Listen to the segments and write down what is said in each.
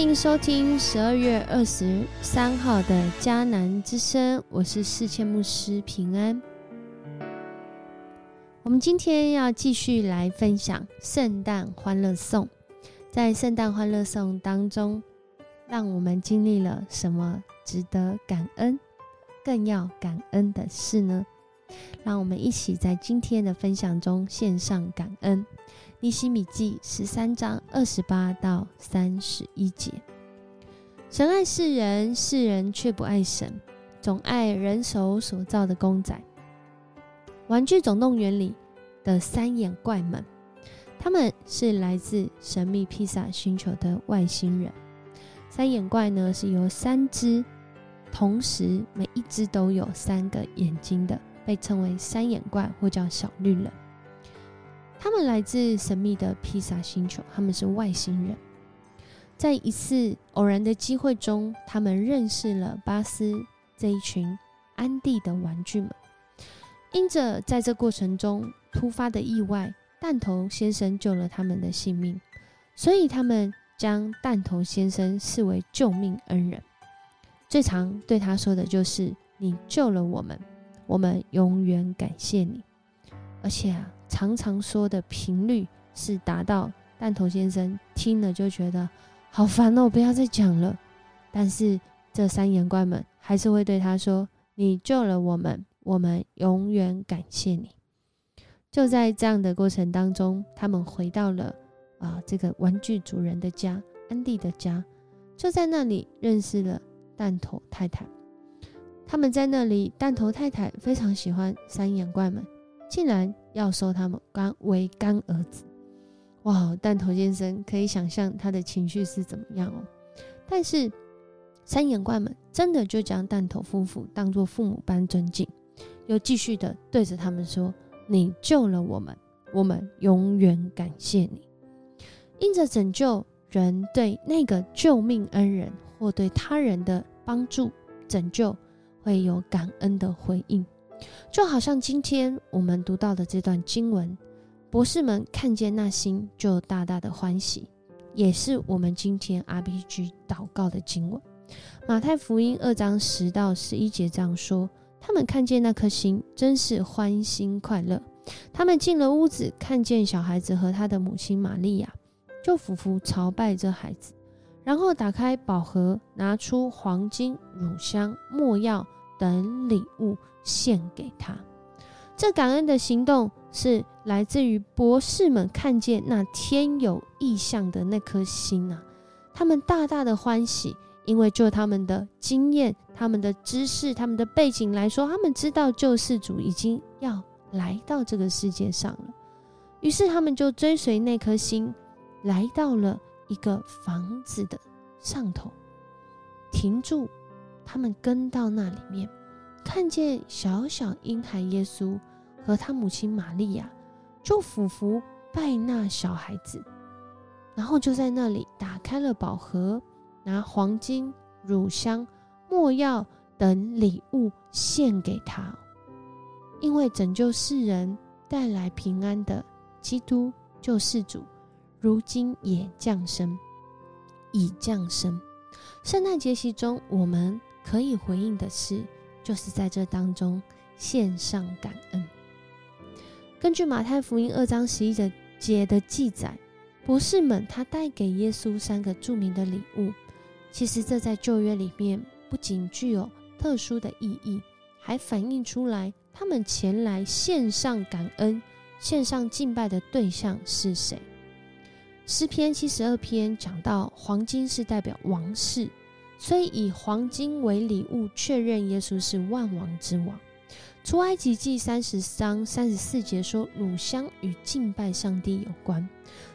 欢迎收听十二月二十三号的迦南之声，我是世谦牧师平安。我们今天要继续来分享圣诞欢乐颂，在圣诞欢乐颂当中，让我们经历了什么值得感恩、更要感恩的事呢？让我们一起在今天的分享中献上感恩。尼西米记十三章二十八到三十一节：神爱世人，世人却不爱神，总爱人手所造的公仔。玩具总动员里的三眼怪们，他们是来自神秘披萨星球的外星人。三眼怪呢，是由三只，同时每一只都有三个眼睛的，被称为三眼怪，或叫小绿人。他们来自神秘的披萨星球，他们是外星人。在一次偶然的机会中，他们认识了巴斯这一群安迪的玩具们。因着在这过程中突发的意外，弹头先生救了他们的性命，所以他们将弹头先生视为救命恩人。最常对他说的就是：“你救了我们，我们永远感谢你。”而且啊。常常说的频率是达到弹头先生听了就觉得好烦哦，不要再讲了。但是这三眼怪们还是会对他说：“你救了我们，我们永远感谢你。”就在这样的过程当中，他们回到了啊这个玩具主人的家，安迪的家。就在那里认识了弹头太太。他们在那里，弹头太太非常喜欢三眼怪们。竟然要收他们干为干儿子，哇！弹头先生可以想象他的情绪是怎么样哦。但是三眼怪们真的就将弹头夫妇当作父母般尊敬，又继续的对着他们说：“你救了我们，我们永远感谢你。”因着拯救人对那个救命恩人或对他人的帮助拯救，会有感恩的回应。就好像今天我们读到的这段经文，博士们看见那星就大大的欢喜，也是我们今天 RPG 祷告的经文。马太福音二章十到十一节这样说：他们看见那颗星，真是欢欣快乐。他们进了屋子，看见小孩子和他的母亲玛利亚，就俯伏朝拜这孩子，然后打开宝盒，拿出黄金、乳香、没药等礼物。献给他，这感恩的行动是来自于博士们看见那天有异象的那颗心啊！他们大大的欢喜，因为就他们的经验、他们的知识、他们的背景来说，他们知道救世主已经要来到这个世界上了。于是他们就追随那颗心，来到了一个房子的上头，停住，他们跟到那里面。看见小小婴孩耶稣和他母亲玛利亚，就俯伏拜那小孩子，然后就在那里打开了宝盒，拿黄金、乳香、没药等礼物献给他，因为拯救世人、带来平安的基督救世主，如今也降生，已降生。圣诞节期中，我们可以回应的是。就是在这当中献上感恩。根据马太福音二章十一节的记载，博士们他带给耶稣三个著名的礼物。其实这在旧约里面不仅具有特殊的意义，还反映出来他们前来献上感恩、献上敬拜的对象是谁。诗篇七十二篇讲到，黄金是代表王室。所以以黄金为礼物，确认耶稣是万王之王。出埃及记三十章三十四节说，乳香与敬拜上帝有关，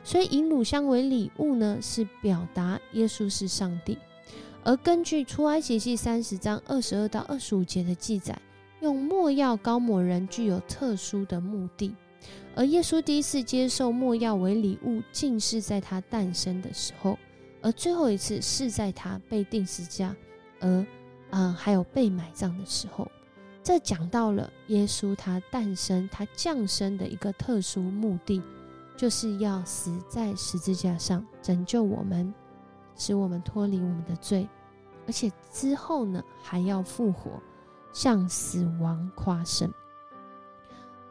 所以以乳香为礼物呢，是表达耶稣是上帝。而根据出埃及记三十章二十二到二十五节的记载，用墨药膏抹人具有特殊的目的。而耶稣第一次接受墨药为礼物，竟是在他诞生的时候。而最后一次是在他被钉十字架，而嗯还有被埋葬的时候，这讲到了耶稣他诞生、他降生的一个特殊目的，就是要死在十字架上拯救我们，使我们脱离我们的罪，而且之后呢还要复活，向死亡夸胜。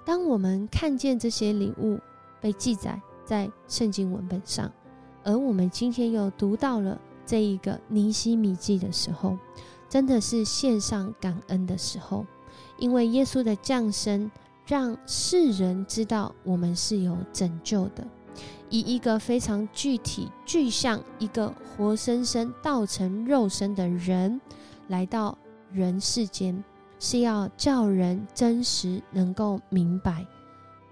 当我们看见这些礼物被记载在圣经文本上，而我们今天又读到了这一个尼西米记的时候，真的是献上感恩的时候，因为耶稣的降生，让世人知道我们是有拯救的。以一个非常具体、具象、一个活生生道成肉身的人来到人世间，是要叫人真实能够明白，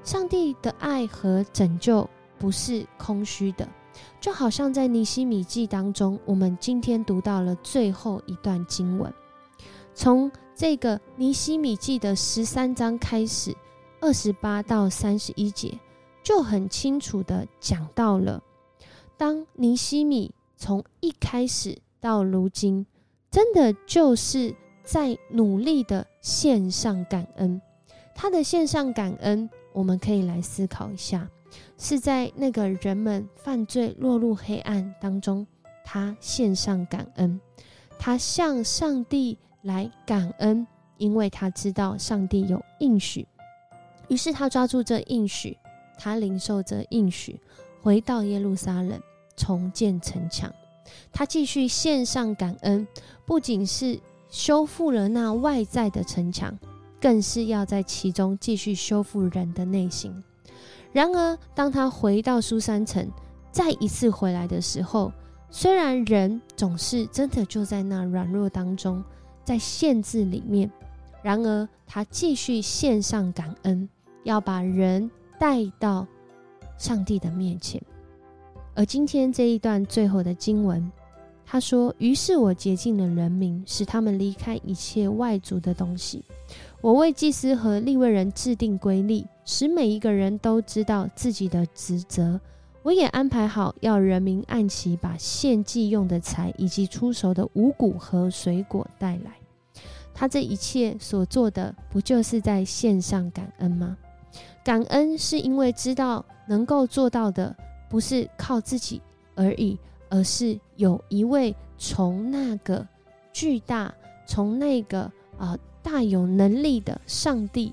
上帝的爱和拯救不是空虚的。就好像在尼西米记当中，我们今天读到了最后一段经文，从这个尼西米记的十三章开始，二十八到三十一节。就很清楚的讲到了，当尼西米从一开始到如今，真的就是在努力的献上感恩。他的献上感恩，我们可以来思考一下，是在那个人们犯罪落入黑暗当中，他献上感恩，他向上帝来感恩，因为他知道上帝有应许，于是他抓住这应许。他领受着应许，回到耶路撒冷重建城墙。他继续献上感恩，不仅是修复了那外在的城墙，更是要在其中继续修复人的内心。然而，当他回到苏山城，再一次回来的时候，虽然人总是真的就在那软弱当中，在限制里面，然而他继续献上感恩，要把人。带到上帝的面前，而今天这一段最后的经文，他说：“于是我洁净了人民，使他们离开一切外族的东西。我为祭司和立位人制定规例，使每一个人都知道自己的职责。我也安排好，要人民按期把献祭用的财以及出熟的五谷和水果带来。他这一切所做的，不就是在线上感恩吗？”感恩是因为知道能够做到的不是靠自己而已，而是有一位从那个巨大、从那个啊大有能力的上帝，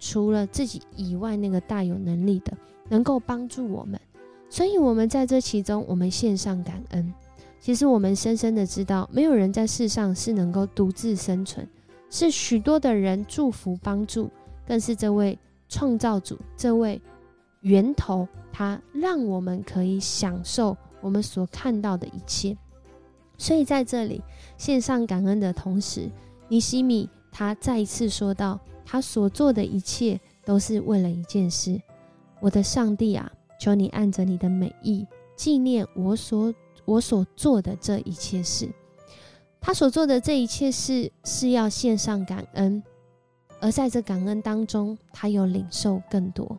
除了自己以外，那个大有能力的能够帮助我们。所以，我们在这其中，我们献上感恩。其实，我们深深的知道，没有人在世上是能够独自生存，是许多的人祝福帮助，更是这位。创造主这位源头，他让我们可以享受我们所看到的一切。所以在这里献上感恩的同时，尼西米他再一次说到，他所做的一切都是为了一件事：我的上帝啊，求你按着你的美意纪念我所我所做的这一切事。他所做的这一切事是要献上感恩。而在这感恩当中，他又领受更多。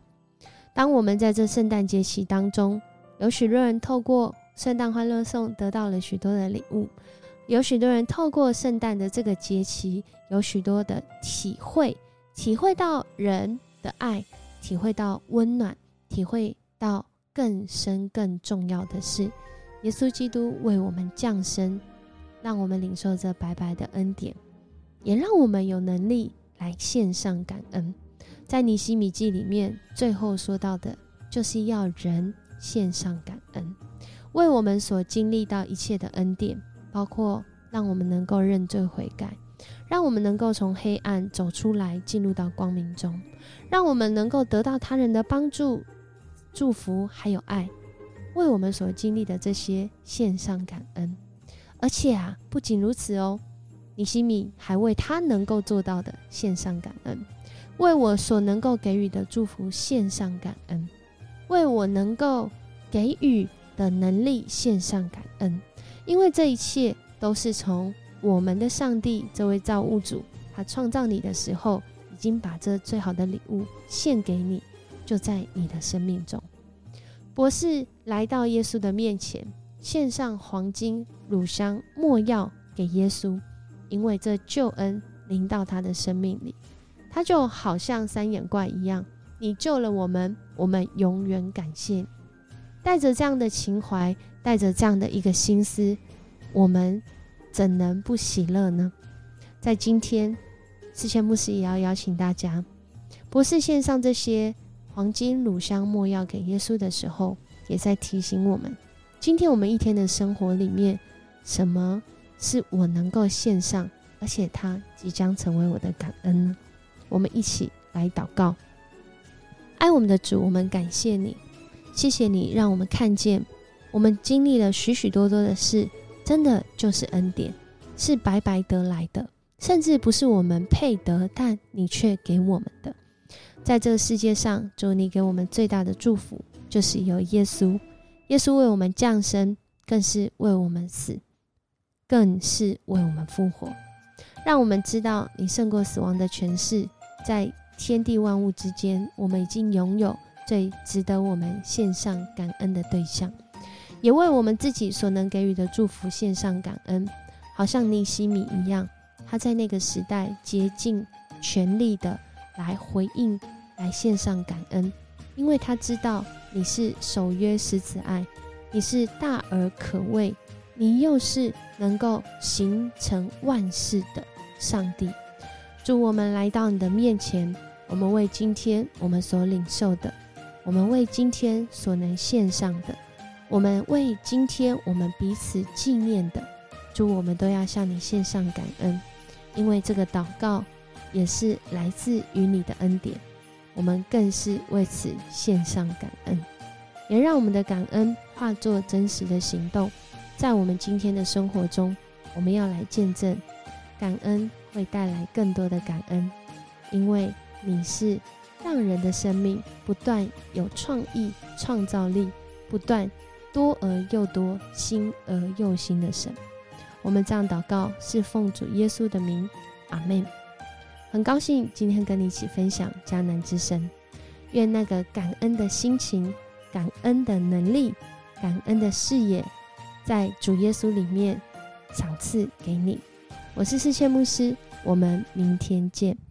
当我们在这圣诞节期当中，有许多人透过圣诞欢乐颂得到了许多的礼物，有许多人透过圣诞的这个节期，有许多的体会，体会到人的爱，体会到温暖，体会到更深更重要的是，耶稣基督为我们降生，让我们领受这白白的恩典，也让我们有能力。来献上感恩，在尼西米记里面，最后说到的，就是要人献上感恩，为我们所经历到一切的恩典，包括让我们能够认罪悔改，让我们能够从黑暗走出来，进入到光明中，让我们能够得到他人的帮助、祝福还有爱，为我们所经历的这些献上感恩，而且啊，不仅如此哦。尼西米还为他能够做到的献上感恩，为我所能够给予的祝福献上感恩，为我能够给予的能力献上感恩，因为这一切都是从我们的上帝这位造物主，他创造你的时候，已经把这最好的礼物献给你，就在你的生命中。博士来到耶稣的面前，献上黄金、乳香、没药给耶稣。因为这救恩临到他的生命里，他就好像三眼怪一样。你救了我们，我们永远感谢。带着这样的情怀，带着这样的一个心思，我们怎能不喜乐呢？在今天，世谦牧师也要邀请大家，不是献上这些黄金、乳香、没药给耶稣的时候，也在提醒我们，今天我们一天的生活里面，什么是我能够献上，而且它即将成为我的感恩呢？我们一起来祷告。爱我们的主，我们感谢你，谢谢你让我们看见，我们经历了许许多多的事，真的就是恩典，是白白得来的。甚至不是我们配得，但你却给我们的。在这个世界上，主你给我们最大的祝福，就是有耶稣。耶稣为我们降生，更是为我们死，更是为我们复活。让我们知道，你胜过死亡的权势，在天地万物之间，我们已经拥有最值得我们献上感恩的对象，也为我们自己所能给予的祝福献上感恩，好像尼西米一样。他在那个时代竭尽全力的来回应，来献上感恩，因为他知道你是守约施慈爱，你是大而可畏，你又是能够形成万事的上帝。祝我们来到你的面前，我们为今天我们所领受的，我们为今天所能献上的，我们为今天我们彼此纪念的，祝我们都要向你献上感恩。因为这个祷告也是来自于你的恩典，我们更是为此献上感恩，也让我们的感恩化作真实的行动，在我们今天的生活中，我们要来见证感恩会带来更多的感恩，因为你是让人的生命不断有创意、创造力，不断多而又多、新而又新的神。我们这样祷告，是奉主耶稣的名，阿门。很高兴今天跟你一起分享迦南之声，愿那个感恩的心情、感恩的能力、感恩的视野，在主耶稣里面赏赐给你。我是世谦牧师，我们明天见。